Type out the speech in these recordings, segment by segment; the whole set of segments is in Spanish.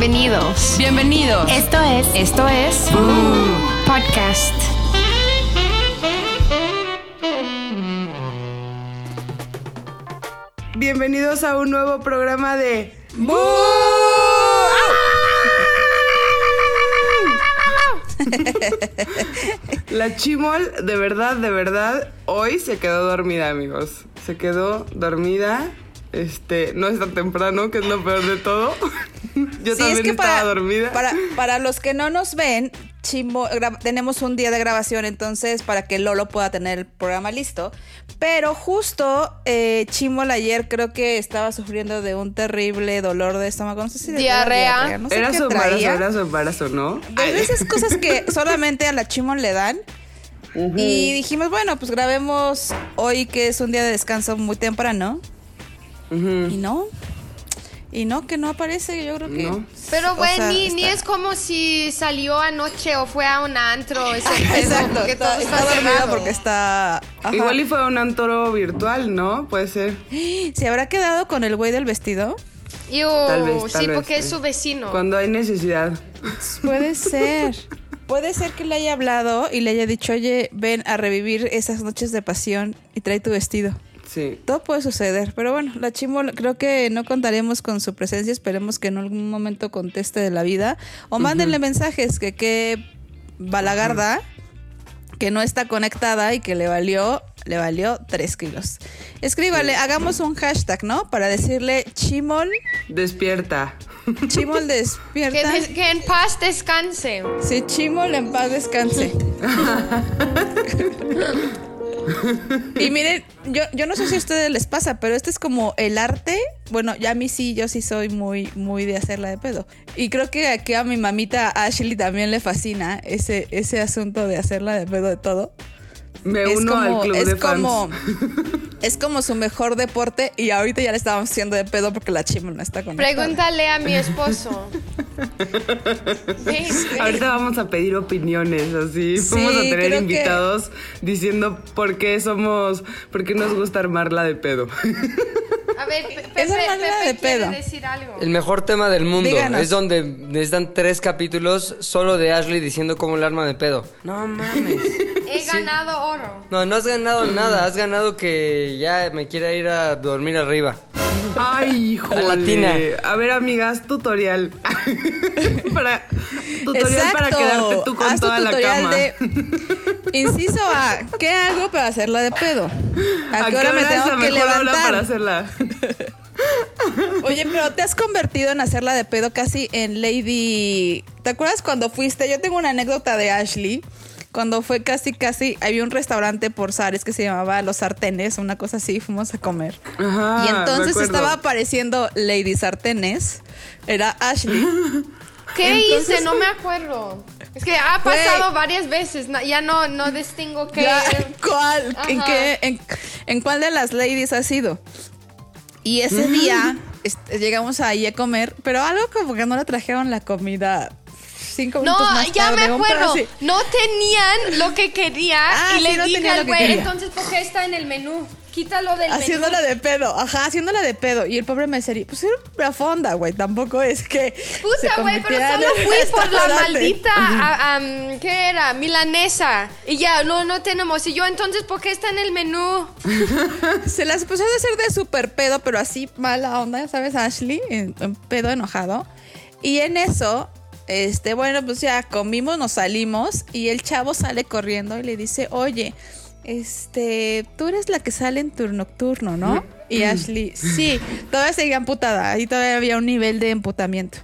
Bienvenidos. Bienvenidos. Esto es. Esto es. Podcast. Bienvenidos a un nuevo programa de. La chimol, de verdad, de verdad, hoy se quedó dormida, amigos. Se quedó dormida. Este, no es tan temprano, que es lo peor de todo. Yo Sí, también es que estaba para, dormida. Para, para los que no nos ven, Chimbo, tenemos un día de grabación, entonces para que Lolo pueda tener el programa listo. Pero justo eh, Chimbol ayer creo que estaba sufriendo de un terrible dolor de estómago. No sé si de Diarrea. no sé era qué su embarazo, traía. era su embarazo, ¿no? De esas cosas que solamente a la Chimol le dan. Y dijimos, bueno, pues grabemos hoy que es un día de descanso muy temprano. Y no. Y no, que no aparece, yo creo que. No. Pero, güey, ni, ni es como si salió anoche o fue a un antro. Ese pedo, Exacto, porque está, todo está está dormido porque está. ajá. Igual y fue un antoro virtual, ¿no? Puede ser. ¿Se habrá quedado con el güey del vestido? Tal vez, tal sí, vez, porque es su vecino. Cuando hay necesidad. Puede ser. Puede ser que le haya hablado y le haya dicho, oye, ven a revivir esas noches de pasión y trae tu vestido. Sí. Todo puede suceder, pero bueno, la chimo creo que no contaremos con su presencia, esperemos que en algún momento conteste de la vida o mándenle mensajes que qué balagarda, que no está conectada y que le valió, le valió tres kilos. Escríbale, hagamos un hashtag, ¿no? Para decirle chimol, Despierta. chimol que, despierta. des- que en paz descanse. Sí, chimol en paz descanse. Y miren, yo, yo no sé si a ustedes les pasa, pero este es como el arte. Bueno, ya a mí sí, yo sí soy muy, muy de hacerla de pedo. Y creo que aquí a mi mamita Ashley también le fascina ese, ese asunto de hacerla de pedo de todo. Me es uno como, al club es de fans. como, es como su mejor deporte y ahorita ya le estábamos haciendo de pedo porque la chima no está con Pregúntale a mi esposo. Sí, sí. Ahorita vamos a pedir opiniones, así. Sí, vamos a tener que- invitados diciendo por qué somos, por qué nos gusta armarla de pedo. A ver, Pe- Pepe, manera Pepe de quiere pedo. decir algo. El mejor tema del mundo. Díganos. Es donde necesitan tres capítulos solo de Ashley diciendo cómo el arma de pedo. No mames. He ganado oro. No, no has ganado nada. Has ganado que ya me quiera ir a dormir arriba. Ay, híjole. latina. A ver, amigas, tutorial. para tutorial para quedarte tú con Haz tu toda la cama. de- Inciso A, ¿qué hago para hacerla de pedo? ¿A, qué hora me tengo que levantar? para hacerla? Oye, pero te has convertido en hacerla de pedo casi en Lady. ¿Te acuerdas cuando fuiste? Yo tengo una anécdota de Ashley. Cuando fue casi, casi, había un restaurante por Sares que se llamaba Los Sartenes, una cosa así, fuimos a comer. Ajá, y entonces estaba apareciendo Lady Sartenes, era Ashley. ¿Qué Entonces- hice? No me acuerdo. Es que ha pasado varias veces. no- ya no, no distingo qué. Ya, ¿Cuál? ¿En, Ajá. qué, en, en cuál de las ladies has ido? Y ese día este, llegamos ahí a comer, pero algo como que no le trajeron la comida cinco No, minutos más ya tarde. me acuerdo. No tenían lo que quería Ah, y sí, le no dije al güey, entonces ¿por qué está en el menú? Quítalo del Haciéndola menú. de pedo, ajá, haciéndola de pedo. Y el pobre mesero, pues era una fonda, güey. Tampoco es que. Puta, güey, pero solo fui por la maldita, a- ¿qué era? Milanesa. Y ya, no, no tenemos. Y yo, entonces, ¿por qué está en el menú? Se las puso a hacer de súper pedo, pero así mala onda, ¿sabes? Ashley, en, en pedo enojado. Y en eso, este, bueno, pues ya comimos, nos salimos y el chavo sale corriendo y le dice, oye, este, tú eres la que sale en turno nocturno, ¿no? Y Ashley, sí, todavía seguía amputada, ahí todavía había un nivel de emputamiento.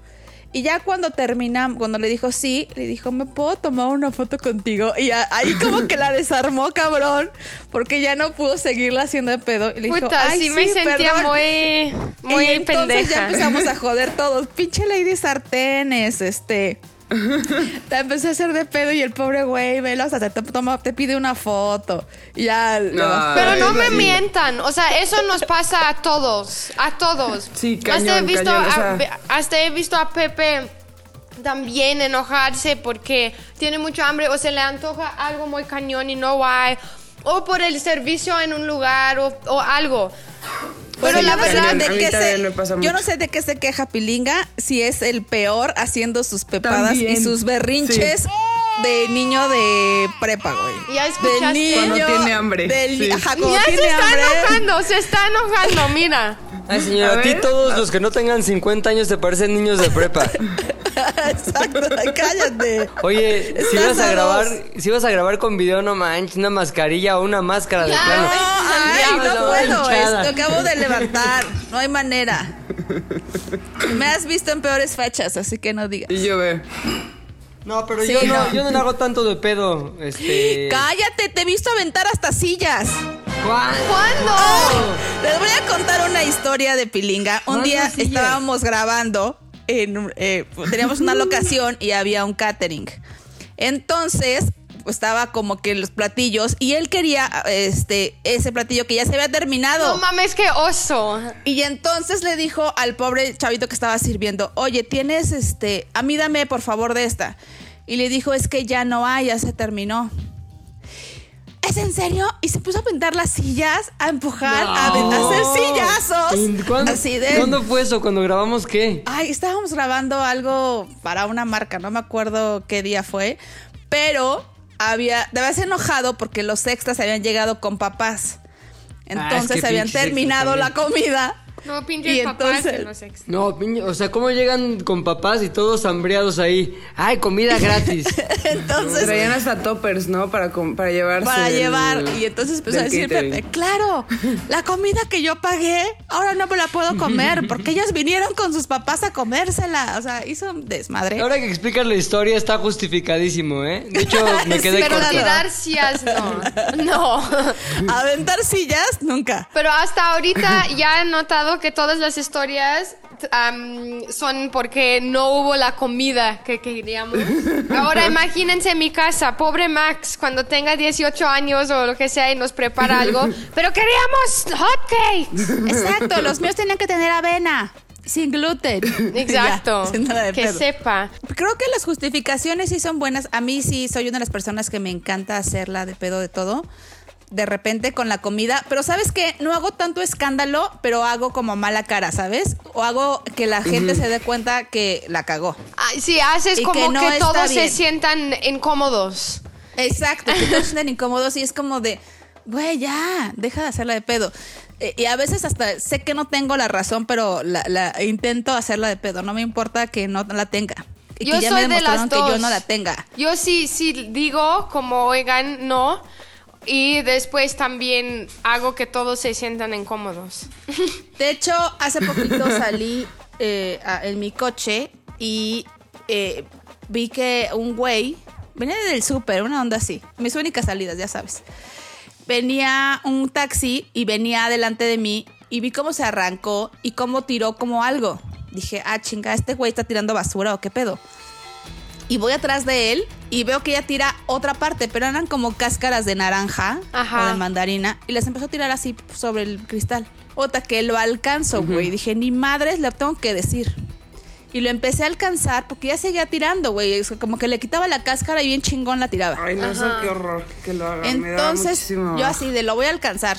Y ya cuando terminamos, cuando le dijo sí, le dijo, ¿me puedo tomar una foto contigo? Y ahí como que la desarmó, cabrón, porque ya no pudo seguirla haciendo de pedo. Y le dijo, "Ay, sí, me sentía perdón". muy, muy y entonces pendeja. ya empezamos a joder todos. Pinche Lady Sartenes, este. Te empecé a hacer de pedo y el pobre güey, velo, hasta te, toma, te pide una foto. Y ya. bajó. Pero no me mientan, o sea, eso nos pasa a todos, a todos. Sí, hasta he cañón, visto, cañón, o a, sea. hasta he visto a Pepe también enojarse porque tiene mucha hambre o se le antoja algo muy cañón y no hay, o por el servicio en un lugar o, o algo. Pero la verdad, de también se- yo no sé de qué se queja Pilinga, si es el peor haciendo sus pepadas También. y sus berrinches de niño de prepa, güey. ¿Ya escuchaste? niño Cuando tiene hambre, del- sí. ajá, cuando Ya se está hambre. enojando, se está enojando, mira. Ay, señora, A a ti todos los que no tengan 50 años te parecen niños de prepa. Exacto, cállate. Oye, si vas a a grabar, dos. si vas a grabar con video, no manches, una mascarilla o una máscara de Ya, plano. No, ay, no la puedo, hinchada. esto acabo de levantar, no hay manera. Me has visto en peores fechas, así que no digas. Y yo ve. No, pero Sí, yo no, no. yo no le hago tanto de pedo. Este. Cállate, te he visto aventar hasta sillas. ¿Cuándo? Les voy a contar una historia de Pilinga. Un ¿Cuál día sillas? estábamos grabando, en, eh, teníamos una locación y había un catering. Entonces estaba como que los platillos y él quería este ese platillo que ya se había terminado. No mames, qué oso. Y entonces le dijo al pobre chavito que estaba sirviendo, oye, tienes este, a mí dame por favor de esta. Y le dijo, es que ya no hay, ya se terminó. ¿Es en serio? Y se puso a pintar las sillas, a empujar, a, hacer sillazos. ¿Y ¿Cuándo, Así de... ¿Cuándo fue eso? ¿Cuando grabamos qué? Ay, estábamos grabando algo para una marca, no me acuerdo qué día fue, pero había, te habías enojado porque los extras habían llegado con papás. Entonces Ah, que habían terminado la comida. No pinches papás entonces- en los ex. No, piña, o sea, ¿cómo llegan con papás y todos hambriados ahí? ¡Ay, comida gratis! Entonces, Traían hasta toppers, ¿no? Para, para llevarse. para del- llevar. Y entonces empezó a decir. Pepe, claro, la comida que yo pagué, ahora no me la puedo comer porque ellos vinieron con sus papás a comérsela. O sea, hizo un desmadre. Ahora que explicas la historia está justificadísimo, ¿eh? De hecho, me quedé Sí, Pero tirar sillas, no. No. Aventar sillas, nunca. Pero hasta ahorita ya he notado que todas las historias am, son porque no hubo la comida que queríamos. Ahora imagínense mi casa, pobre Max, cuando tenga 18 años o lo que sea y nos prepara algo. Pero queríamos hotcakes. Exacto, los míos tenían que tener avena. Sin gluten. Exacto. Ya, sin nada de que pedo. sepa. Creo que las justificaciones sí son buenas. A mí sí soy una de las personas que me encanta hacerla de pedo de todo. De repente con la comida. Pero sabes que no hago tanto escándalo, pero hago como mala cara, ¿sabes? O hago que la gente se dé cuenta que la cagó. Ay, sí, haces Y como que no todos se sientan incómodos. Exacto, que todos sienten incómodos y es como de, güey, ya, deja de hacerla de pedo. Eh, y a veces hasta sé que no tengo la razón, pero la, la- intento hacerla de pedo. No me importa que no la tenga. Y Yo que ya soy me de las demostraron que yo dos. no la tenga. Yo sí, sí digo como, oigan, no. Y después también hago que todos se sientan incómodos. De hecho, hace poquito salí eh, a- en mi coche y eh, vi que un güey venía del súper, una onda así. Mis únicas salidas, ya sabes. Venía un taxi y venía delante de mí y vi cómo se arrancó y cómo tiró como algo. Dije, ah, chinga, este güey está tirando basura o qué pedo. Y voy atrás de él y veo que ella tira otra parte, pero eran como cáscaras de naranja Ajá. o de mandarina y les empezó a tirar así sobre el cristal. Otra que lo alcanzo, güey. Dije, ni madres le tengo que decir. Y lo empecé a alcanzar porque ya seguía tirando, güey. Como que le quitaba la cáscara y bien chingón la tiraba. Ay, no sé qué horror que lo hagan. me da Entonces, yo así de lo voy a alcanzar.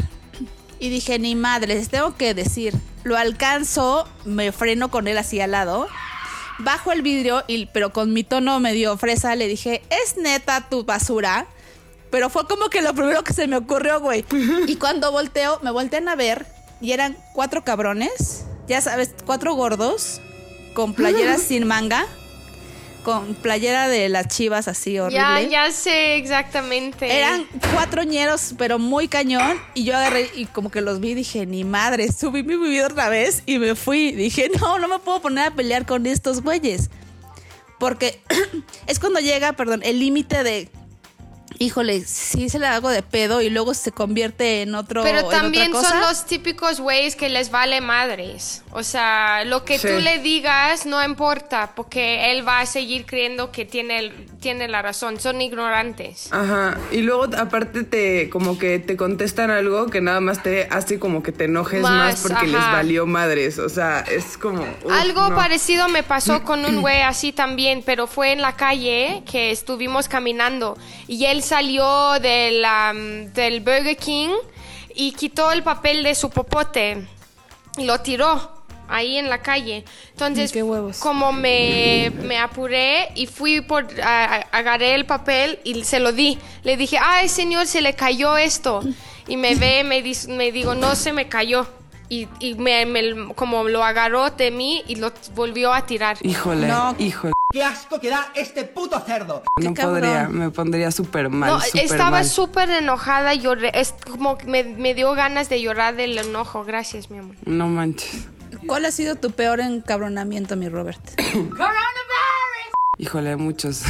Y dije, ni madre, les tengo que decir. Lo alcanzo, me freno con él así al lado. Bajo el vidrio, y, pero con mi tono medio fresa le dije, ¿es neta tu basura? Pero fue como que lo primero que se me ocurrió, güey. Y cuando volteo, me voltean a ver y eran cuatro cabrones, ya sabes, cuatro gordos, con playeras sin manga, con playera de las chivas así horrible. Ya, ya sé exactamente. Eran cuatro ñeros, pero muy cañón. Y yo agarré y como que los vi y dije, ni madre, subí mi video otra vez y me fui. Dije, no, no me puedo poner a pelear con estos güeyes. Porque es cuando llega, perdón, el límite de, híjole, sí se le hago de pedo y luego se convierte en otro. Pero otra también cosa. son los típicos güeyes que les vale madres. O sea, lo que Sí. tú le digas no importa, porque él va a seguir creyendo que tiene, tiene la razón. Son ignorantes. Ajá, y luego aparte te como que te contestan algo que nada más te hace como que te enojes más, Más, porque ajá. les valió madres, o sea, es como uf, Algo no. parecido me pasó con un güey así también, pero fue en la calle que estuvimos caminando y él salió del, am, del Burger King y quitó el papel de su popote. lo tiró ahí en la calle. Entonces, como me, me apuré y fui por, a- a- agarré el papel y se lo di. Le dije, ay señor, se le cayó esto. Y me ve, me, me digo, no se me cayó. Y, y me, me- como lo agarró de mí y lo volvió a tirar. Híjole, No. híjole. ¡Qué asco que da este puto cerdo! No podría, me pondría súper mal. No, súper estaba súper enojada, lloré. Es como que me, me dio ganas de llorar del enojo. Gracias, mi amor. No manches. ¿Cuál ha sido tu peor encabronamiento, mi Robert? Híjole, muchos.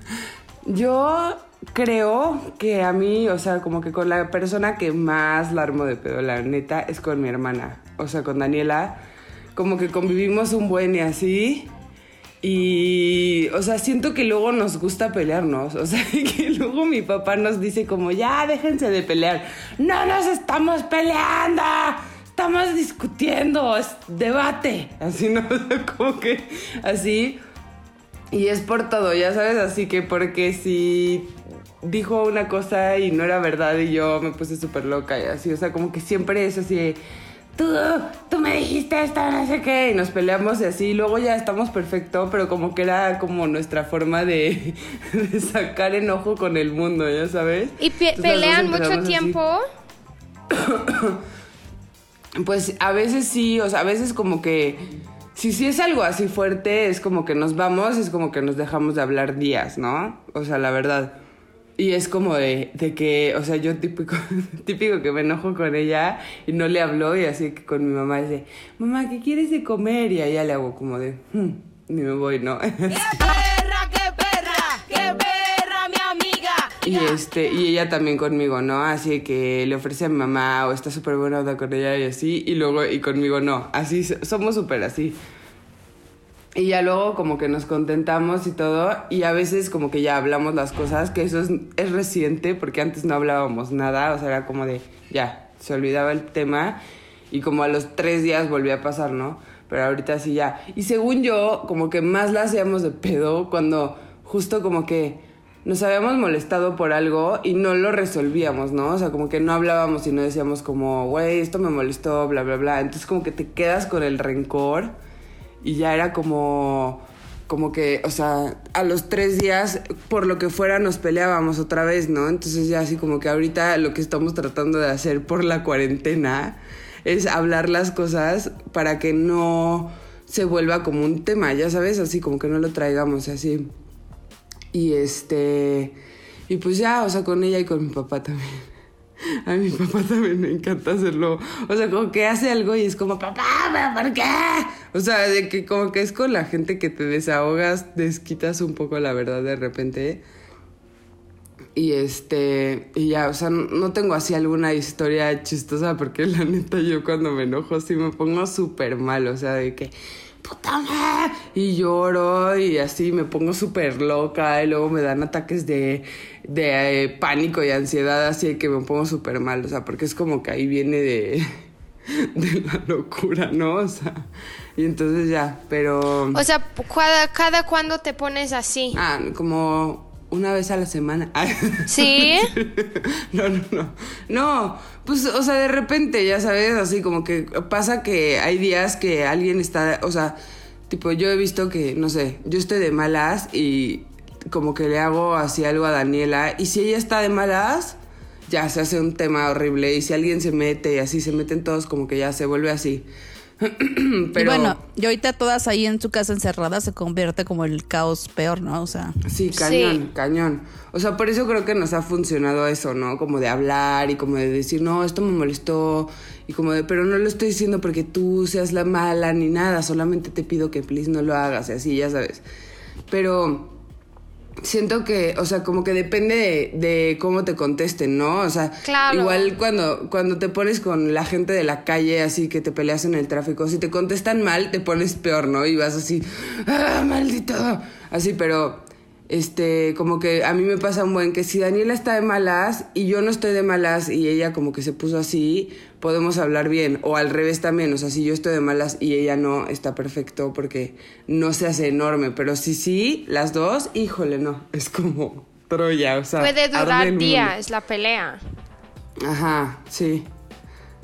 Yo creo que a mí, o sea, como que con la persona que más la armo de pedo, la neta, es con mi hermana. O sea, con Daniela. Como que convivimos un buen y así. Y, o sea, siento que luego nos gusta pelearnos. O sea, que luego mi papá nos dice como, ya, déjense de pelear. No nos estamos peleando. Estamos discutiendo. Es debate. Así, ¿no? O como que así. Y es por todo, ya sabes, así que porque si dijo una cosa y no era verdad y yo me puse súper loca y así, o sea, como que siempre es así, de, tú, tú me dijiste esto, no sé qué, y nos peleamos y así, y luego ya estamos perfecto, pero como que era como nuestra forma de, de sacar enojo con el mundo, ya sabes. ¿Y pe- Entonces, pelean mucho tiempo? Pues a veces sí, o sea, a veces como que si sí es algo así fuerte, es como que nos vamos, es como que nos dejamos de hablar días, ¿no? O sea, la verdad. Y es como de, de que, o sea, yo típico, típico que me enojo con ella y no le hablo y así que con mi mamá dice, mamá, ¿qué quieres de comer? Y a ella le hago como de, "Hmm", y me voy, ¿no? Y este, y ella también conmigo, ¿no? Así que le ofrece a mi mamá o está súper buena onda con ella y así, y luego, y conmigo no. Así, so- somos súper así. Y ya luego como que nos contentamos y todo, y a veces como que ya hablamos las cosas, que eso es, es reciente, porque antes no hablábamos nada, o sea, era como de, ya, se olvidaba el tema, y como a los tres días volvía a pasar, ¿no? Pero ahorita sí ya. Y según yo, como que más la hacíamos de pedo cuando justo como que nos habíamos molestado por algo y no lo resolvíamos, ¿no? O sea, como que no hablábamos y no decíamos como, güey, esto me molestó, bla, bla, bla. Entonces como que te quedas con el rencor y ya era como, como que, o sea, a los tres días, por lo que fuera, nos peleábamos otra vez, ¿no? Entonces ya así como que ahorita lo que estamos tratando de hacer por la cuarentena es hablar las cosas para que no se vuelva como un tema, ya sabes, así como que no lo traigamos así. Y este. Y pues ya, o sea, con ella y con mi papá también. A mi papá también me encanta hacerlo. O sea, como que hace algo y es como, papá, ¿pero ¿por qué? O sea, de que como que es con la gente que te desahogas, desquitas un poco la verdad de repente. Y este, y ya, o sea, no tengo así alguna historia chistosa porque la neta yo cuando me enojo sí me pongo súper mal, o sea, de que, puta madre, y lloro y así me pongo súper loca y luego me dan ataques de, de eh, pánico y ansiedad, así de que me pongo súper mal, o sea, porque es como que ahí viene de, de la locura, ¿no? O sea, y entonces ya, pero... O sea, cada, cada cuando te pones así. Ah, como una vez a la semana. ¿Sí? No, no, no. No, pues, o sea, de repente, ya sabes, así como que pasa que hay días que alguien está, o sea, tipo, yo he visto que, no sé, yo estoy de malas y como que le hago así algo a Daniela y si ella está de malas, ya se hace un tema horrible y si alguien se mete y así se meten todos, como que ya se vuelve así. Y bueno, y ahorita todas ahí en su casa encerradas se convierte como el caos peor, ¿no? O sea, Sí, cañón, Sí. cañón. O sea, por eso creo que nos ha funcionado eso, ¿no? Como de hablar y como de decir, no, esto me molestó. Y como de, pero no lo estoy diciendo porque tú seas la mala ni nada, solamente te pido que please no lo hagas y así, ya sabes. Pero siento que, o sea, como que depende de, de cómo te contesten, ¿no? O sea, Claro. igual cuando, cuando te pones con la gente de la calle, así que te peleas en el tráfico, si te contestan mal, te pones peor, ¿no? Y vas así, ¡ah, maldito! Así, pero, este, como que a mí me pasa un buen que si Daniela está de malas y yo no estoy de malas y ella como que se puso así, podemos hablar bien. O al revés también, o sea, si yo estoy de malas y ella no, está perfecto porque no se hace enorme. Pero si sí, las dos, híjole, no, es como Troya, o sea. Puede durar días la pelea. Ajá, sí.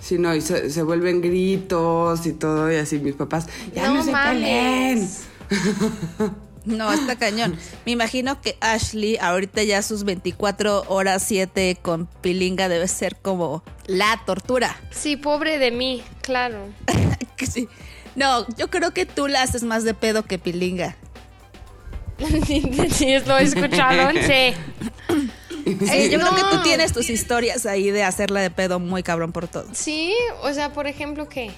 Sí, no, y se, se vuelven gritos y todo, y así mis papás, ya no, No se peleen. No, está cañón. Me imagino que Ashley, ahorita ya sus 24 horas 7 con pilinga debe ser como la tortura. Sí, pobre de mí, claro. Que sí. No, yo creo que tú la haces más de pedo que pilinga. sí, lo escucharon, sí. Eh, yo no. creo que tú tienes tus historias ahí de hacerla de pedo muy cabrón por todo. Sí, o sea, por ejemplo, ¿qué?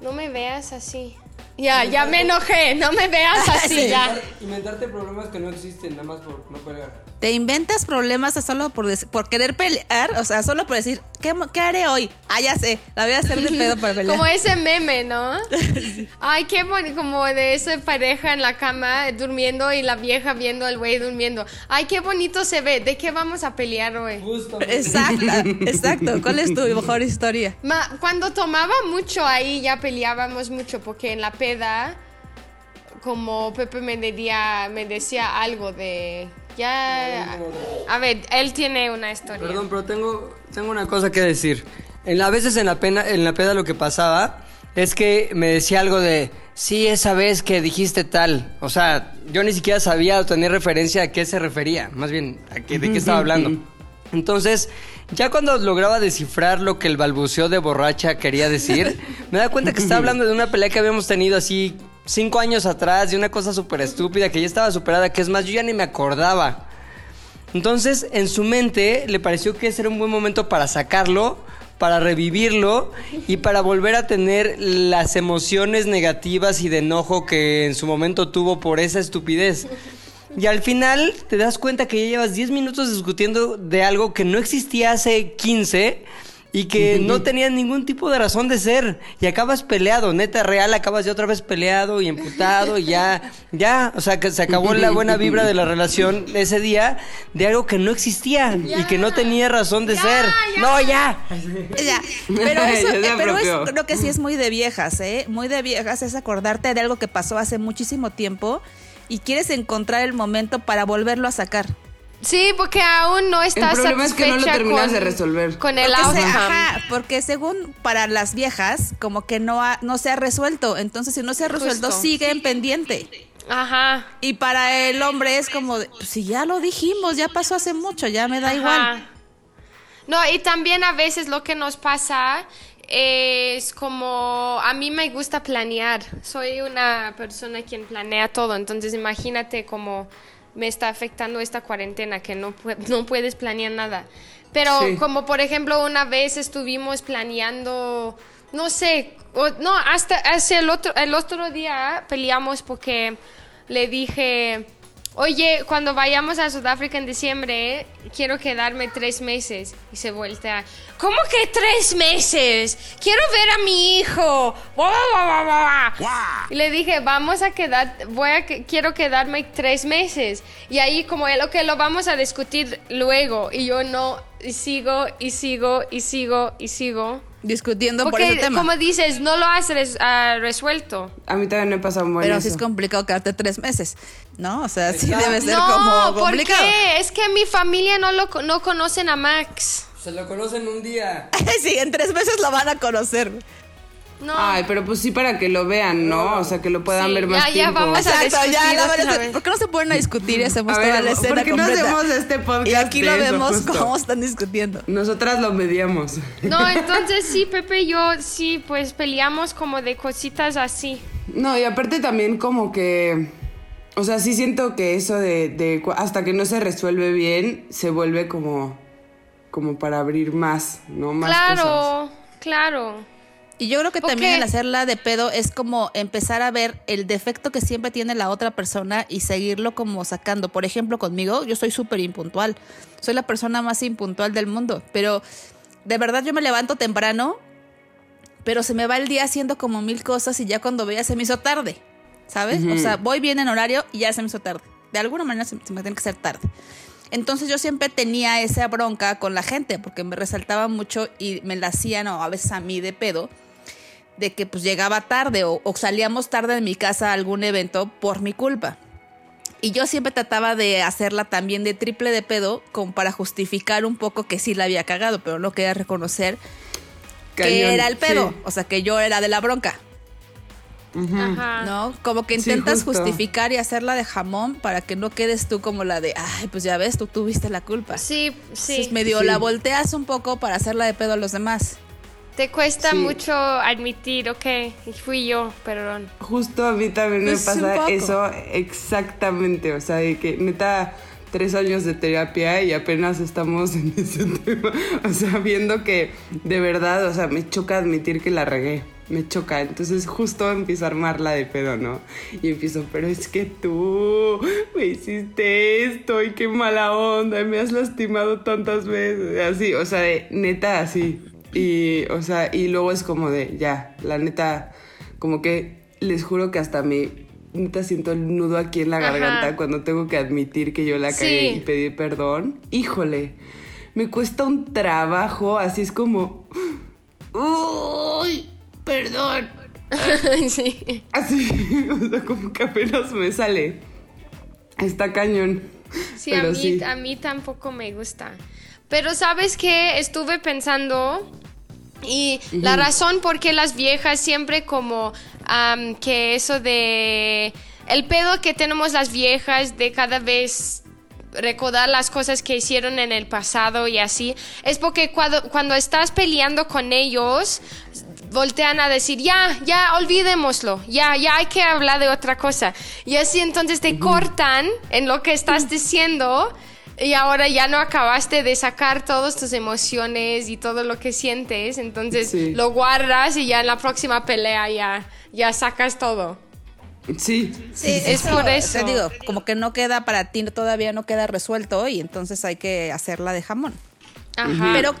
No me veas así. Ya, ya me enojé, no me veas así, Sí. ya. Inventarte problemas que no existen, nada más por no pelear. Te inventas problemas solo por, por querer pelear, o sea, solo por decir, ¿qué, qué haré hoy? Ah, ya sé, la voy a hacer de pedo para pelear. Como ese meme, ¿no? Ay, qué bonito, como de esa pareja en la cama durmiendo y la vieja viendo al güey durmiendo. Ay, qué bonito se ve. ¿De qué vamos a pelear hoy? Justo. Exacto, exacto. ¿Cuál es tu mejor historia? Ma- cuando tomaba mucho ahí ya peleábamos mucho porque en la peda como Pepe me decía, me decía algo de ya a ver, él tiene una historia. Perdón, pero tengo, tengo una cosa que decir. En la, a veces en la, pena, en la peda lo que pasaba es que me decía algo de, sí, esa vez que dijiste tal. O sea, yo ni siquiera sabía o tenía referencia a qué se refería. Más bien, a qué, de qué estaba hablando. Entonces, ya cuando lograba descifrar lo que el balbuceo de borracha quería decir, me da cuenta que estaba hablando de una pelea que habíamos tenido así cinco años atrás, de una cosa súper estúpida que ya estaba superada, que es más, yo ya ni me acordaba. Entonces, en su mente le pareció que ese era un buen momento para sacarlo, para revivirlo y para volver a tener las emociones negativas y de enojo que en su momento tuvo por esa estupidez. Y al final te das cuenta que ya llevas 10 minutos discutiendo de algo que no existía hace 15 y que no tenía ningún tipo de razón de ser. Y acabas peleado, neta real, acabas ya otra vez peleado y emputado y ya, ya, o sea, que se acabó la buena vibra de la relación ese día de algo que no existía y que no tenía razón de ser. No, ya. Ya, pero eso, eh, pero apropió. es, creo que sí es muy de viejas, ¿eh? Muy de viejas es acordarte de algo que pasó hace muchísimo tiempo y quieres encontrar el momento para volverlo a sacar. Sí, porque aún no estás problema es que no lo satisfecha terminas con- de resolver. Con el Porque, se- ajá, porque según para las viejas, como que no, ha- no se ha resuelto. Entonces, si no se ha resuelto, Justo. sigue en pendiente. Ajá. Y para el hombre es como, de, pues, si ya lo dijimos, ya pasó hace mucho, ya me da Ajá. igual. No, y también a veces lo que nos pasa es como a mí me gusta planear. Soy una persona quien planea todo, entonces imagínate cómo me está afectando esta cuarentena que no no puedes planear nada. Pero Sí. como por ejemplo una vez estuvimos planeando no sé, o- no, hasta hacia el otro el otro día peleamos porque le dije Oye, cuando vayamos a Sudáfrica en diciembre, quiero quedarme tres meses. Y se voltea. ¿Cómo que tres meses? Quiero ver a mi hijo. Y le dije, vamos a quedar, voy a, quiero quedarme tres meses. Y ahí como él, ok, lo vamos a discutir luego. Y yo no, y sigo, y sigo, y sigo, y sigo. Discutiendo por Porque, ese tema. como dices, no lo has res- ah, resuelto. A mí también me pasa buen Pero eso. sí es complicado quedarte tres meses, ¿no? O sea, sí Exacto. debe ser no, como ¿por complicado. qué? Es que mi familia no lo no conocen a Max. Se lo conocen un día. sí, en tres meses lo van a conocer. No. Ay, pero pues sí para que lo vean, ¿no? O sea, que lo puedan Sí, ver más ya- ya tiempo. vamos a- Exacto, ya, discutir la otra verdad, vez. ¿por qué no se ponen a discutir y hacemos A toda la escena ¿por qué no hacemos este podcast Y aquí lo vemos justo? cómo están discutiendo. Nosotras lo mediamos. No, entonces sí, Pepe y yo sí, pues peleamos como de cositas así. No, y aparte también como que... O sea, sí siento que eso de, hasta que no se resuelve bien, se vuelve como... Como para abrir más, ¿no? Más claro, cosas. claro. Y yo creo que ¿Por también el hacerla de pedo es como empezar a ver el defecto que siempre tiene la otra persona y seguirlo como sacando. Por ejemplo, conmigo, yo soy súper impuntual. Soy la persona más impuntual del mundo. Pero de verdad yo me levanto temprano, pero se me va el día haciendo como mil cosas y ya cuando veo ya se me hizo tarde. ¿Sabes? O sea, voy bien en horario y ya se me hizo tarde. De alguna manera se, se me tiene que hacer tarde. Entonces yo siempre tenía esa bronca con la gente porque me resaltaba mucho y me la hacían o a veces a mí de pedo de que pues llegaba tarde o, o salíamos tarde de mi casa a algún evento por mi culpa. Y yo siempre trataba de hacerla también de triple de pedo como para justificar un poco que sí la había cagado, pero no quería reconocer que era el pedo. sí. O sea, que yo era de la bronca. Ajá. ¿No? Como que intentas justificar y hacerla de jamón para que no quedes tú como la de, ay, pues ya ves, tú tuviste la culpa. Sí, sí. Entonces medio Sí. la volteas un poco para hacerla de pedo a los demás. Te cuesta Sí. mucho admitir, ok, fui yo, perdón. Justo a mí también Pues, me un pasa eso exactamente. O sea, de que neta, tres años de terapia y apenas estamos en ese tema. O sea, viendo que de verdad, o sea, me choca admitir que la regué. Me choca. Entonces, justo empiezo a armarla de pedo, ¿no? Y empiezo, pero es que tú me hiciste esto y qué mala onda, y me has lastimado tantas veces. Así, o sea, de neta, así. Y, o sea, y luego es como de, ya, la neta, como que les juro que hasta me, neta, siento el nudo aquí en la Ajá. garganta cuando tengo que admitir que yo la cagué Sí. y pedir perdón. Híjole, me cuesta un trabajo, así es como, uy, perdón. sí. Así, o sea, como que apenas me sale. Está cañón. Sí, a mí, sí. a mí tampoco me gusta. Pero sabes qué, estuve pensando y la razón por qué las viejas siempre como que eso de el pedo que tenemos las viejas de cada vez recordar las cosas que hicieron en el pasado y así, es porque cuando, cuando estás peleando con ellos, voltean a decir, ya, ya, olvidémoslo, ya, ya hay que hablar de otra cosa. Y así entonces te cortan en lo que estás diciendo y ahora ya no acabaste de sacar todas tus emociones y todo lo que sientes, entonces Sí. lo guardas y ya en la próxima pelea ya, ya sacas todo. Sí, Sí, es por eso. Te digo, como que no queda para ti, todavía no queda resuelto y entonces hay que hacerla de jamón. Ajá. Pero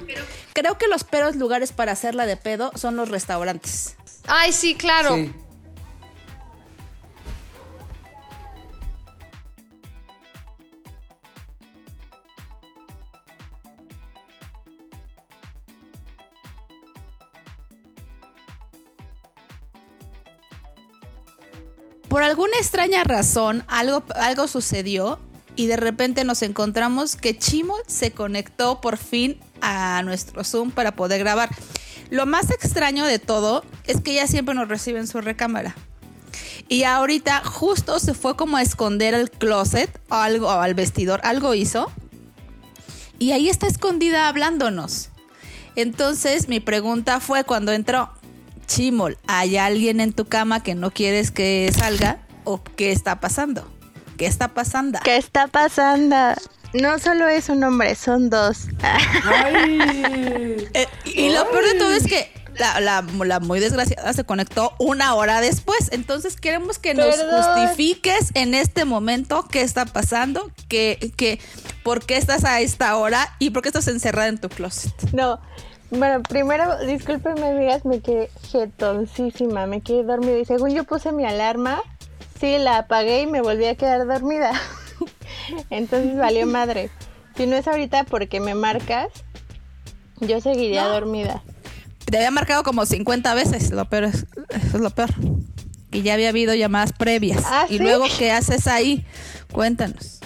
creo que los peores lugares para hacerla de pedo son los restaurantes. Ay, sí, claro. sí. Por alguna extraña razón, algo, algo sucedió y de repente nos encontramos que Chimo se conectó por fin a nuestro Zoom para poder grabar. Lo más extraño de todo es que ella siempre nos recibe en su recámara. Y ahorita justo se fue como a esconder al closet o algo o al vestidor, algo hizo. Y ahí está escondida hablándonos. Entonces mi pregunta fue cuando entró, Chimol, ¿hay alguien en tu cama que no quieres que salga? ¿O qué está pasando? ¿Qué está pasando? ¿Qué está pasando? No solo es un hombre, son dos. Ay. Eh, y lo peor de todo es que la, la- la muy desgraciada se conectó una hora después. Entonces queremos que nos justifiques en este momento qué está pasando, que, que, por qué estás a esta hora y por qué estás encerrada en tu closet. No. Bueno, primero, discúlpenme, amigas, me quedé jetoncísima, me quedé dormida. Y según yo puse mi alarma, sí, la apagué y me volví a quedar dormida. Entonces valió madre. Si no es ahorita porque me marcas, yo seguiría dormida. Te había marcado como 50 veces, lo peor es, eso es lo peor. Que ya había habido llamadas previas. ¿Ah, y sí? luego, ¿qué haces ahí? Cuéntanos.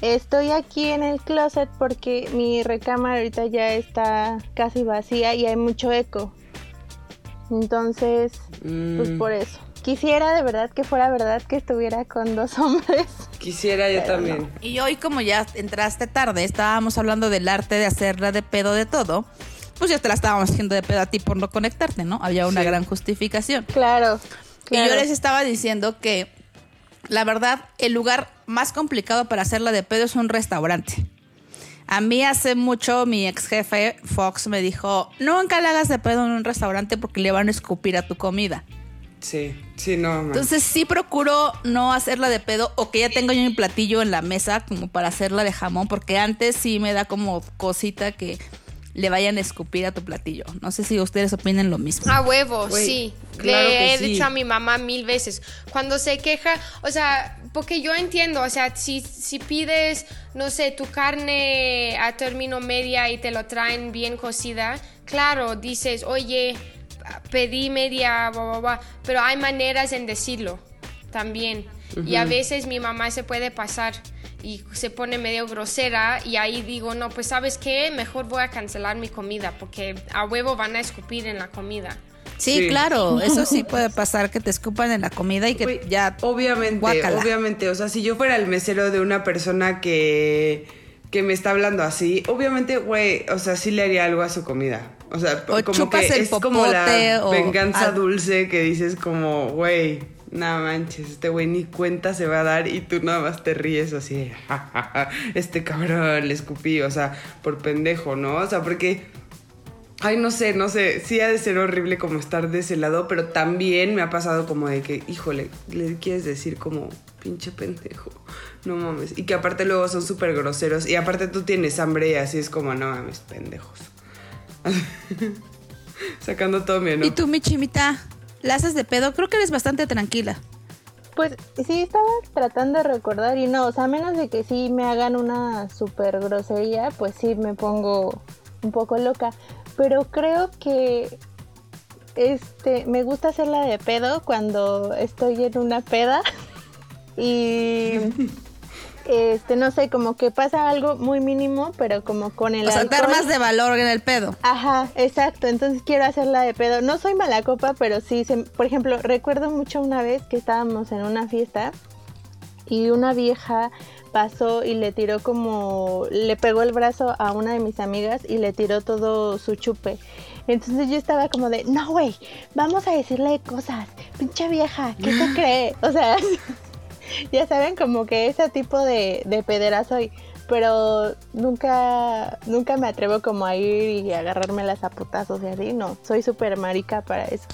Estoy aquí en el closet porque mi recámara ahorita ya está casi vacía y hay mucho eco. Entonces, pues Mm, por eso. Quisiera de verdad que fuera verdad que estuviera con dos hombres. Quisiera yo también. Y hoy, como ya entraste tarde, estábamos hablando del arte de hacerla de pedo de todo. Pues ya te la estábamos haciendo de pedo a ti por no conectarte, ¿no? Había una Sí. gran justificación. Claro. Y yo les estaba diciendo que, la verdad, el lugar más complicado para hacerla de pedo es un restaurante. A mí hace mucho mi ex jefe, Fox, me dijo, nunca le hagas de pedo en un restaurante porque le van a escupir a tu comida. Sí, sí, no, man. Entonces sí procuro no hacerla de pedo o que ya tengo yo mi platillo en la mesa como para hacerla de jamón, porque antes sí me da como cosita que le vayan a escupir a tu platillo. No sé si ustedes opinen lo mismo. A huevo, sí. claro Le que he sí. dicho a mi mamá mil veces. Cuando se queja, o sea, porque yo entiendo, o sea, si, si pides, no sé, tu carne a término media y te lo traen bien cocida, claro, dices, oye, pedí media, bla, bla, bla", pero hay maneras en decirlo también. Y a veces mi mamá se puede pasar. Y se pone medio grosera y ahí digo, no, pues sabes qué, mejor voy a cancelar mi comida porque a huevo van a escupir en la comida. Sí, Sí. claro, eso sí puede pasar que te escupan en la comida y que ya Obviamente, guácala. obviamente. O sea, si yo fuera el mesero de una persona que, que me está hablando así, obviamente, güey, o sea, sí le haría algo a su comida. O sea, O como que el es como la o venganza dulce que dices como, güey, no manches, este güey ni cuenta se va a dar y tú nada más te ríes así, "Ja, ja, ja, este cabrón le escupí, o sea, por pendejo, ¿no? O sea, porque Ay, no sé, no sé. Sí ha de ser horrible como estar de ese lado, pero también me ha pasado como de que, híjole, le quieres decir como pinche pendejo. No mames. Y que aparte luego son súper groseros. Y aparte tú tienes hambre y así es como, no mames, pendejos. Sacando todo mi ¿Y enojo. tú, mi chimita? ¿La haces de pedo? Creo que eres bastante tranquila. Pues sí, estaba tratando de recordar y no, o sea, a menos de que sí me hagan una super grosería, pues sí me pongo un poco loca. Pero creo que este me gusta hacerla de pedo cuando estoy en una peda y este no sé, como que pasa algo muy mínimo, pero como con el O sea, alcohol- más de valor en el pedo. Ajá, exacto. Entonces quiero hacerla de pedo. No soy mala copa, pero sí, se- por ejemplo, recuerdo mucho una vez que estábamos en una fiesta y una vieja pasó y le tiró como, le pegó el brazo a una de mis amigas y le tiró todo su chupe. Entonces yo estaba como de, no, güey, vamos a decirle cosas, pinche vieja, ¿qué se cree? O sea, ya saben, como que ese tipo de, de pedera soy. Pero nunca, nunca me atrevo como a ir y agarrarme las a putazos y así, no, soy súper marica para eso.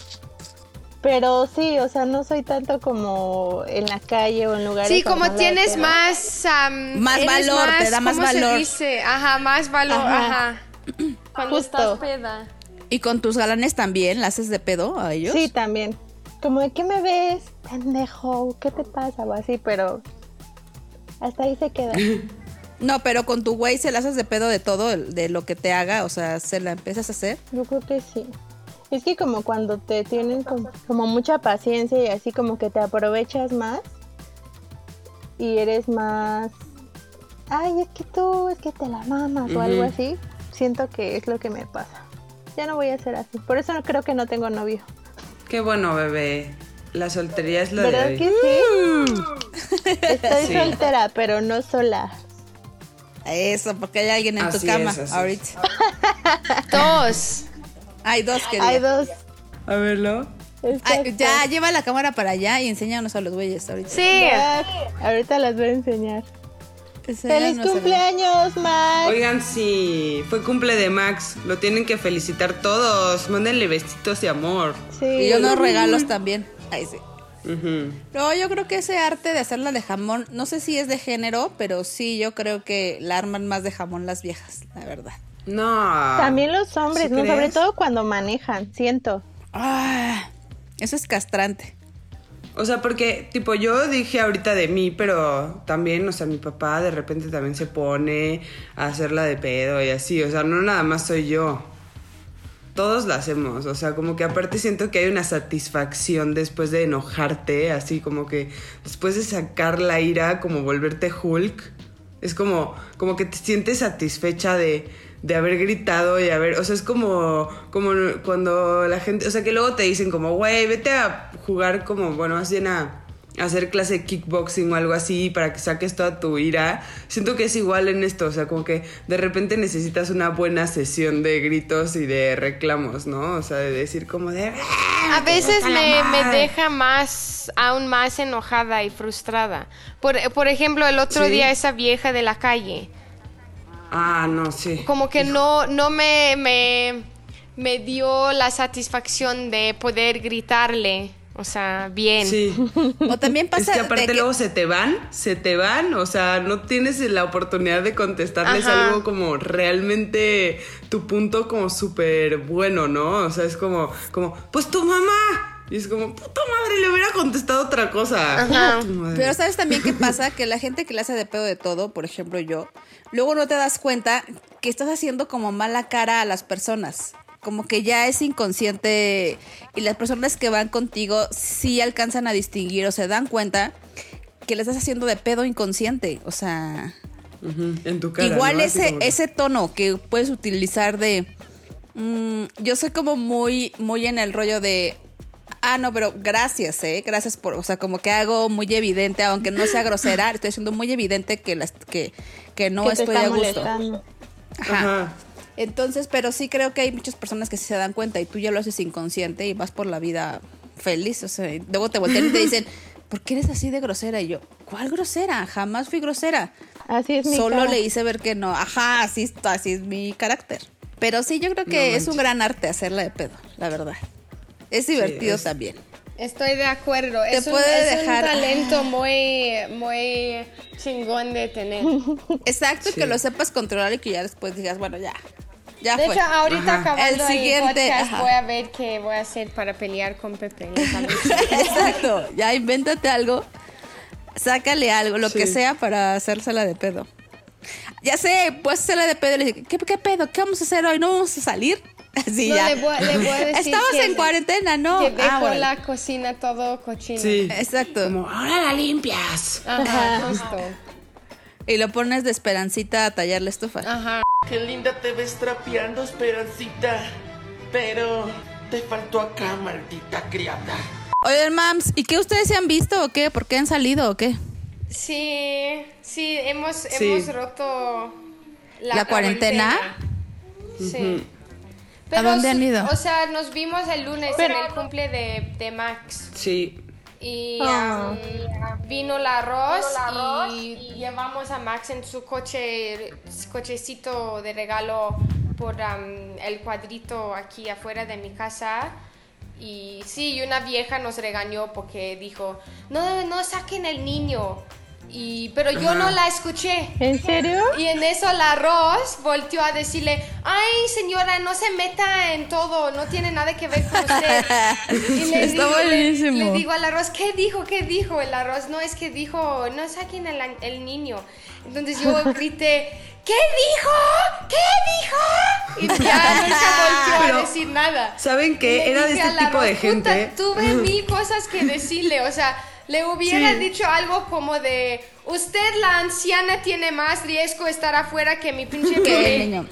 Pero sí, o sea, no soy tanto como en la calle o en lugares. Sí, como tienes más... am, Más valor, te da más ¿cómo se valor. dice? Ajá, más valor, Ajá. ajá. Cuando Justo. estás peda. ¿Y con tus galanes también la haces de pedo a ellos? Sí, también. Como de, ¿qué me ves? Pendejo, ¿qué te pasa? O así, pero hasta ahí se queda. No, pero con tu güey se la haces de pedo de todo, de lo que te haga, o sea, se la empiezas a hacer. Yo creo que sí. Es que como cuando te tienen como, como mucha paciencia y así como que te aprovechas más y eres más... Ay, es que tú, es que te la mamas o algo así. Siento que es lo que me pasa. Ya no voy a ser así. Por eso no creo que no tengo novio. Qué bueno, bebé. La soltería es lo de ¿Verdad hoy. que sí? Estoy Sí. soltera, pero no sola. Eso, porque hay alguien en Así tu cama es, así es. ahorita. Dos. Hay dos que Hay dos. A verlo. Ya, lleva la cámara para allá y enséñanos a los güeyes ahorita. Sí. Ya, Ahorita las voy a enseñar. ¡Feliz cumpleaños, Max! Oigan, sí, fue cumple de Max. Lo tienen que felicitar todos. Mándenle besitos y amor. Sí. Y yo unos regalos también. Ahí sí. Ujú. No, yo creo que ese arte de hacerla de jamón, no sé si es de género, pero sí, yo creo que la arman más de jamón las viejas, la verdad. No. También los hombres, ¿Sí ¿no? Sobre todo cuando manejan, siento. Ah, eso es castrante. O sea, porque, tipo, yo dije ahorita de mí, pero también, o sea, mi papá de repente también se pone a hacerla de pedo y así. O sea, no nada más soy yo. Todos la hacemos. O sea, como que aparte siento que hay una satisfacción después de enojarte, así como que después de sacar la ira, como volverte Hulk. Es como, como que te sientes satisfecha de, de haber gritado y haber, o sea, es como, como cuando la gente, o sea, que luego te dicen como, güey, vete a jugar como, bueno, más bien a, hacer clase de kickboxing o algo así para que saques toda tu ira. Siento que es igual en esto, o sea, como que de repente necesitas una buena sesión de gritos y de reclamos, ¿no? O sea, de decir como de... A veces me, deja más, aún más enojada y frustrada. Por, por ejemplo, el otro Sí. día esa vieja de la calle. Ah, no, sí. Como que no, no me, me, me dio la satisfacción de poder gritarle. O sea, bien. Sí. O también pasa Es que aparte que- luego se te van, se te van, o sea, no tienes la oportunidad de contestarles Ajá. algo como realmente tu punto como súper bueno, ¿no? O sea, es como, como, pues tu mamá. Y es como, puta madre, le hubiera contestado otra cosa. Ajá. Pero sabes también qué pasa, que la gente que le hace de pedo de todo, por ejemplo yo, luego no te das cuenta que estás haciendo como mala cara a las personas. Como que ya es inconsciente y las personas que van contigo sí alcanzan a distinguir o se dan cuenta que le estás haciendo de pedo inconsciente. O sea, En tu cara. igual ese, que- ese tono que puedes utilizar de. mm, yo soy como muy, muy en el rollo de. Ah, no, pero gracias, ¿eh? Gracias por. O sea, como que hago muy evidente, aunque no sea grosera, estoy haciendo muy evidente que, las, que, que no que te estoy está a gusto. molestando. Ajá. Ajá. Entonces, pero sí creo que hay muchas personas que sí se dan cuenta y tú ya lo haces inconsciente y vas por la vida feliz. O sea, y luego te voltean y te dicen, ¿por qué eres así de grosera? Y yo, ¿cuál grosera? Jamás fui grosera. Así es mi Solo cara. le hice ver que no. Ajá, así, está, así es mi carácter. Pero sí, yo creo que No es un gran arte hacerla de pedo, la verdad. Es divertido es- también. Estoy de acuerdo. Te es un, puede es dejar- un talento muy, muy chingón de tener. Exacto, Sí. que lo sepas controlar y que ya después digas, bueno, ya. Ya De fue. hecho, ahorita Ajá. acabando El el, siguiente, podcast ajá. voy a ver qué voy a hacer para pelear con Pepe. Exacto, ya invéntate algo, sácale algo, lo que sea para hacérsela de pedo. Ya sé, puedes hacerla de pedo y le dices, ¿qué, ¿qué pedo? ¿Qué vamos a hacer hoy? ¿No vamos a salir? No, ya. le voy- le voy a decir Estamos que- en cuarentena, ¿no? que dejo Ah, bueno. la cocina todo cochino. Sí. Exacto. Como, ahora la limpias. Ajá, justo. Y lo pones de esperancita a tallar la estufa. Ajá. Qué linda te ves trapeando, Esperancita. Pero te faltó acá, maldita criada. Oigan, mams, ¿y qué ustedes se han visto o qué? ¿Por qué han salido o qué? Sí, sí, hemos, Sí. hemos roto la, ¿La cuarentena? Sí. ¿A dónde han ido? O sea, nos vimos el lunes Pero- en el cumple de, de Max. Sí. Y Ah. um, vino el arroz, y llevamos a Max en su coche, cochecito de regalo por um, el cuadrito aquí afuera de mi casa. Y sí, y una vieja nos regañó porque dijo, no, no saquen el niño. Y, pero yo Ajá. no la escuché. ¿En serio? Y en eso la arroz volteó a decirle, ay señora, no se meta en todo, no tiene nada que ver con usted. Y le Está digo, le- buenísimo. Le, digo al arroz, ¿qué dijo? ¿Qué dijo el arroz? No, es que dijo, no saquen el, el niño. Entonces yo grité, ¿qué dijo? ¿Qué dijo? Y ya nunca volteó Pero, a decir nada. ¿saben qué? Le Era de este al tipo de arroz, gente. "Puta, tuve mil cosas que decirle, o sea, le hubiera Sí. dicho algo como de, usted la anciana tiene más riesgo estar afuera que mi pinche Que bebé. el niño.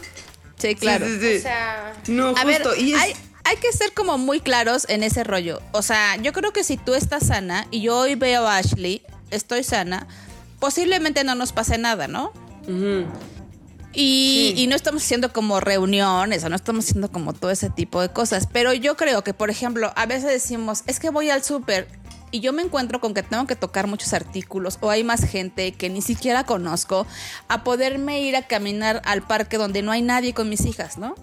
Sí, claro. Sí, sí, sí. O sea, No, A ver, justo. y es- hay, hay que ser como muy claros en ese rollo. O sea, yo creo que si tú estás sana y yo hoy veo a Ashley, estoy sana, posiblemente no nos pase nada, ¿no? Y, Sí. y no estamos haciendo como reuniones o no estamos haciendo como todo ese tipo de cosas. Pero yo creo que, por ejemplo, a veces decimos, es que voy al súper y yo me encuentro con que tengo que tocar muchos artículos o hay más gente que ni siquiera conozco a poderme ir a caminar al parque donde no hay nadie con mis hijas, ¿no?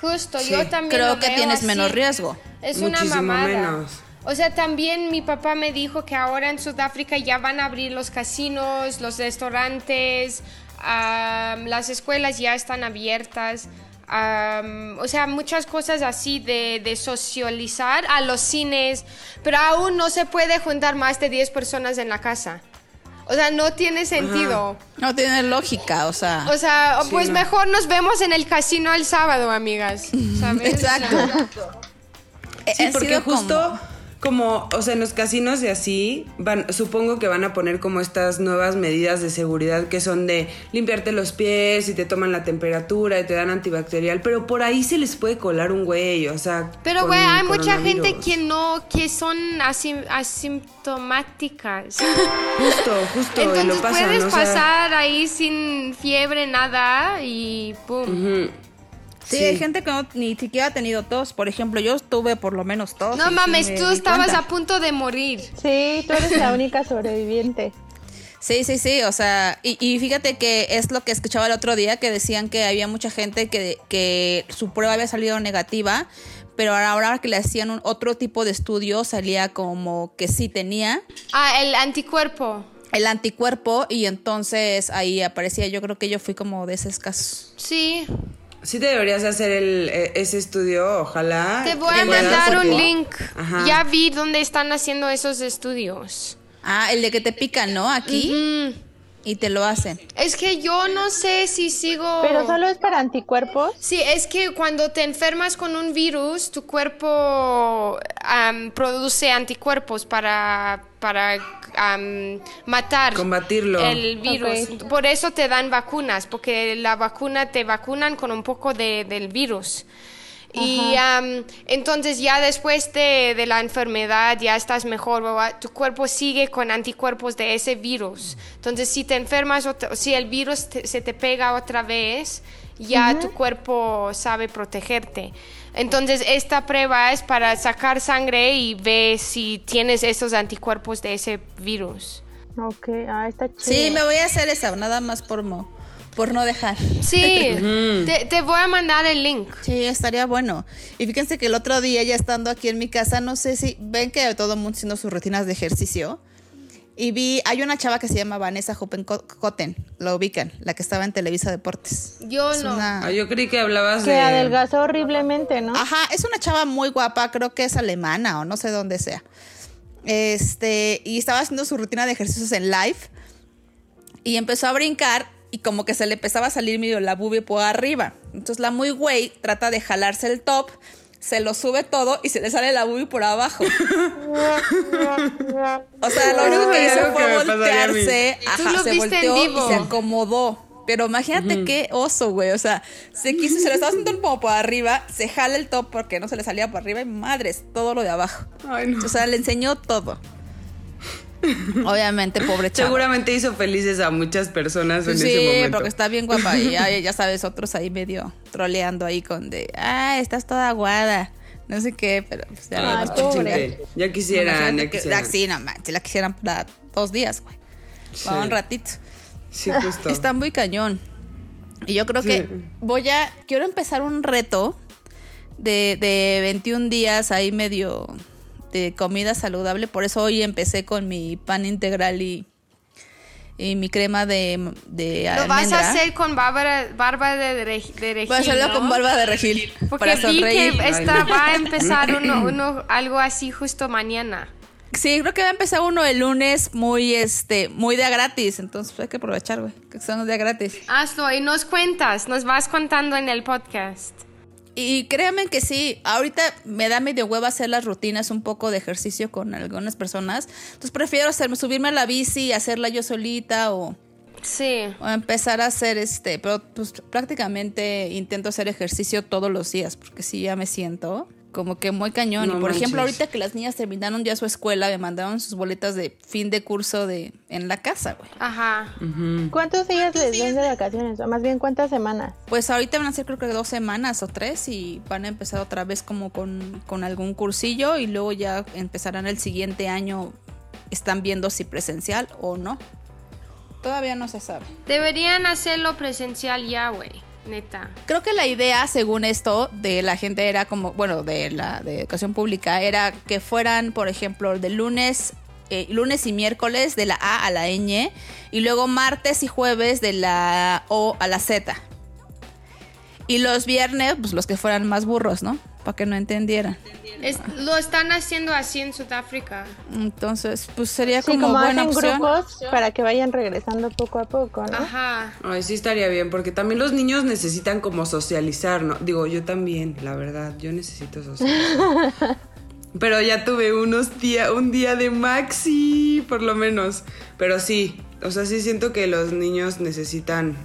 justo, Sí. yo también Creo lo que veo tienes así. menos riesgo. Es una Muchísimo mamada. menos. O sea, también mi papá me dijo que ahora en Sudáfrica ya van a abrir los casinos, los restaurantes, las escuelas ya están abiertas. Am, o sea, muchas cosas así de, de socializar a los cines, pero aún no se puede juntar más de 10 personas en la casa. O sea, no tiene sentido. No tiene lógica, o sea. O sea, Sí, pues no. mejor nos vemos en el casino el sábado, amigas. ¿Sabes? Exacto. Eh, Sí, han porque como- justo como... o sea, en los casinos y así, van, supongo que van a poner como estas nuevas medidas de seguridad que son de limpiarte los pies y te toman la temperatura y te dan antibacterial, pero por ahí se les puede colar un güey, o sea. Pero, güey, hay mucha gente que no, que son asim- asintomáticas. Justo, justo, y Entonces lo pasan, puedes o sea, pasar ahí sin fiebre, nada, y pum. ujú. Sí, hay gente que no, ni siquiera ha tenido tos. Por ejemplo, yo tuve por lo menos tos. No mames, me tú estabas cuenta. a punto de morir. Sí, tú eres la única sobreviviente. Sí, sí, sí, o sea, y, y fíjate que es lo que escuchaba el otro día, que decían que había mucha gente que, que su prueba había salido negativa, pero ahora, ahora que le hacían un, otro tipo de estudio salía como que sí tenía Ah, el anticuerpo. el anticuerpo y entonces ahí aparecía, yo creo que yo fui como de esos casos. Sí. Sí te deberías hacer el, e- ese estudio, ojalá. Te voy a mandar un link. Ajá. Ya vi dónde están haciendo esos estudios. Ah, el de que te pican, ¿no? Aquí Mm, y te lo hacen. Es que yo no sé si sigo... Pero solo es para anticuerpos. Sí, es que cuando te enfermas con un virus, tu cuerpo am, produce anticuerpos para, para am, matar Combatirlo. el virus. Por eso te dan vacunas, porque la vacuna te vacunan con un poco de- del virus. Y am, entonces ya después de, de la enfermedad ya estás mejor, ¿verdad? tu cuerpo sigue con anticuerpos de ese virus. Entonces si te enfermas, si el virus te- se te pega otra vez, ya tu cuerpo sabe protegerte. Entonces esta prueba es para sacar sangre y ver si tienes esos anticuerpos de ese virus. Ok, ah, está chido. Sí, me voy a hacer esa, nada más por, mo- por no dejar. Sí, te, te voy a mandar el link. Sí, estaría bueno. Y fíjense que el otro día, ya estando aquí en mi casa, no sé si ven que todo el mundo haciendo sus rutinas de ejercicio. Y vi, hay una chava que se llama Vanessa Cotten, lo ubican, la que estaba en Televisa Deportes. Yo Es no. una- Ah, yo creí que hablabas Que de... adelgazó horriblemente, ¿no? Ajá, es una chava muy guapa, creo que es alemana o no sé dónde sea. Este, y estaba haciendo su rutina de ejercicios en live y empezó a brincar y como que se le empezaba a salir medio la boobie por arriba. Entonces la muy güey trata de jalarse el top, se lo sube todo y se le sale la boobie por abajo. O sea, lo único que hizo que fue voltearse, ajá, se volteó y se acomodó. Pero imagínate qué oso, güey. O sea, se quiso, se le estaba haciendo como por arriba, se jala el top porque no se le salía por arriba y madres, todo lo de abajo. Ay, no. O sea, le enseñó todo. Obviamente, pobre chava. Seguramente hizo felices a muchas personas en Sí, ese momento. porque está bien guapa. Y ya, ya sabes, otros ahí medio troleando ahí con de, ah, estás toda aguada. No sé qué, pero pues ya. Pobre. chingue. Ya quisieran, ya que- quisieran. ah, Sí, no manches, la quisieran para dos días, güey. Para Sí. un ratito. Sí, justo. Está muy cañón. Y yo creo que voy a. Quiero empezar un reto de, de 21 días ahí medio de comida saludable. Por eso hoy empecé con mi pan integral y, y mi crema de, de Lo vas a hacer con barba, barba de, re- de regil, Voy a hacerlo ¿no? con barba de regil. Porque para vi sonreír. que esta va a empezar uno, uno, algo así justo mañana. Sí, creo que va a empezar uno el lunes muy, este, muy de gratis. Entonces pues, hay que aprovechar, güey. Que son de gratis. Hazlo y nos cuentas, nos vas contando en el podcast. Y créanme que sí, ahorita me da medio hueva hacer las rutinas un poco de ejercicio con algunas personas. Entonces prefiero hacerme, subirme a la bici y hacerla yo solita o, Sí. o empezar a hacer este, pero pues prácticamente intento hacer ejercicio todos los días porque sí ya me siento como que muy cañón. No y por ejemplo, ahorita que las niñas terminaron ya su escuela, me mandaron sus boletas de fin de curso de en la casa, güey. Ajá. ¿Cuántos días les dan de vacaciones? O más bien, ¿cuántas semanas? Pues ahorita van a ser creo que dos semanas o tres y van a empezar otra vez como con, con algún cursillo y luego ya empezarán el siguiente año. Están viendo si presencial o no. Todavía no se sabe. Deberían hacerlo presencial ya, güey. Neta. Creo que la idea, según esto, de la gente era como, bueno, de la de educación pública, era que fueran, por ejemplo, de lunes, eh, lunes y miércoles de la A a la ñ y luego martes y jueves de la O a la Z. Y los viernes, pues los que fueran más burros, ¿no? Para que no entendieran. Es- lo están haciendo así en Sudáfrica. Entonces, pues sería Sí, como, como buena hacen opción. grupos para que vayan regresando poco a poco, ¿no? Ajá. Ay, sí estaría bien, porque también los niños necesitan como socializar, ¿no? Digo, yo también, la verdad, yo necesito socializar. Pero ya tuve unos días, un día de maxi, por lo menos. Pero sí, o sea, sí siento que los niños necesitan,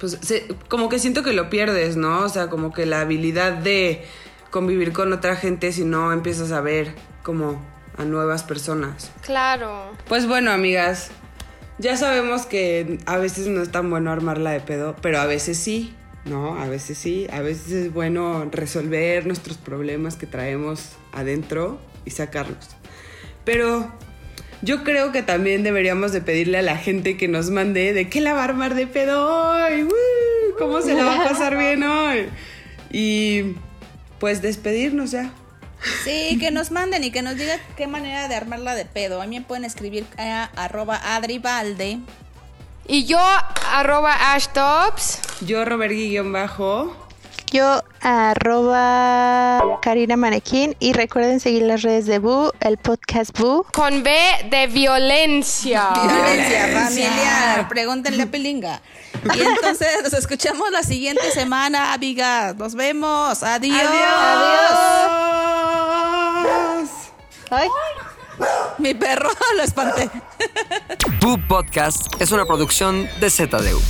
pues, se- como que siento que lo pierdes, ¿no? O sea, como que la habilidad de convivir con otra gente si no empiezas a ver como a nuevas personas. Claro. Pues bueno, amigas, ya sabemos que a veces no es tan bueno armarla de pedo, pero a veces sí, ¿no? A veces sí, a veces es bueno resolver nuestros problemas que traemos adentro y sacarlos. Pero yo creo que también deberíamos de pedirle a la gente que nos mande de qué la va a armar de pedo hoy, ¡Woo! ¿cómo se la va a pasar bien hoy? Y pues despedirnos ya. Sí, que nos manden y que nos digan qué manera de armarla de pedo. A mí me pueden escribir a arroba adribalde. Y yo, arroba ashtops. Yo, Robert Guillón Bajo. Yo, arroba Karina Manequín. Y recuerden seguir las redes de Boo, el podcast Boo. Con B de violencia. Violencia familiar. Pregúntenle a Pilinga. Y entonces nos escuchamos la siguiente semana, amigas. Nos vemos. Adiós. Adiós. Ay. Mi perro lo espanté. Poop Podcast es una producción de ZDU.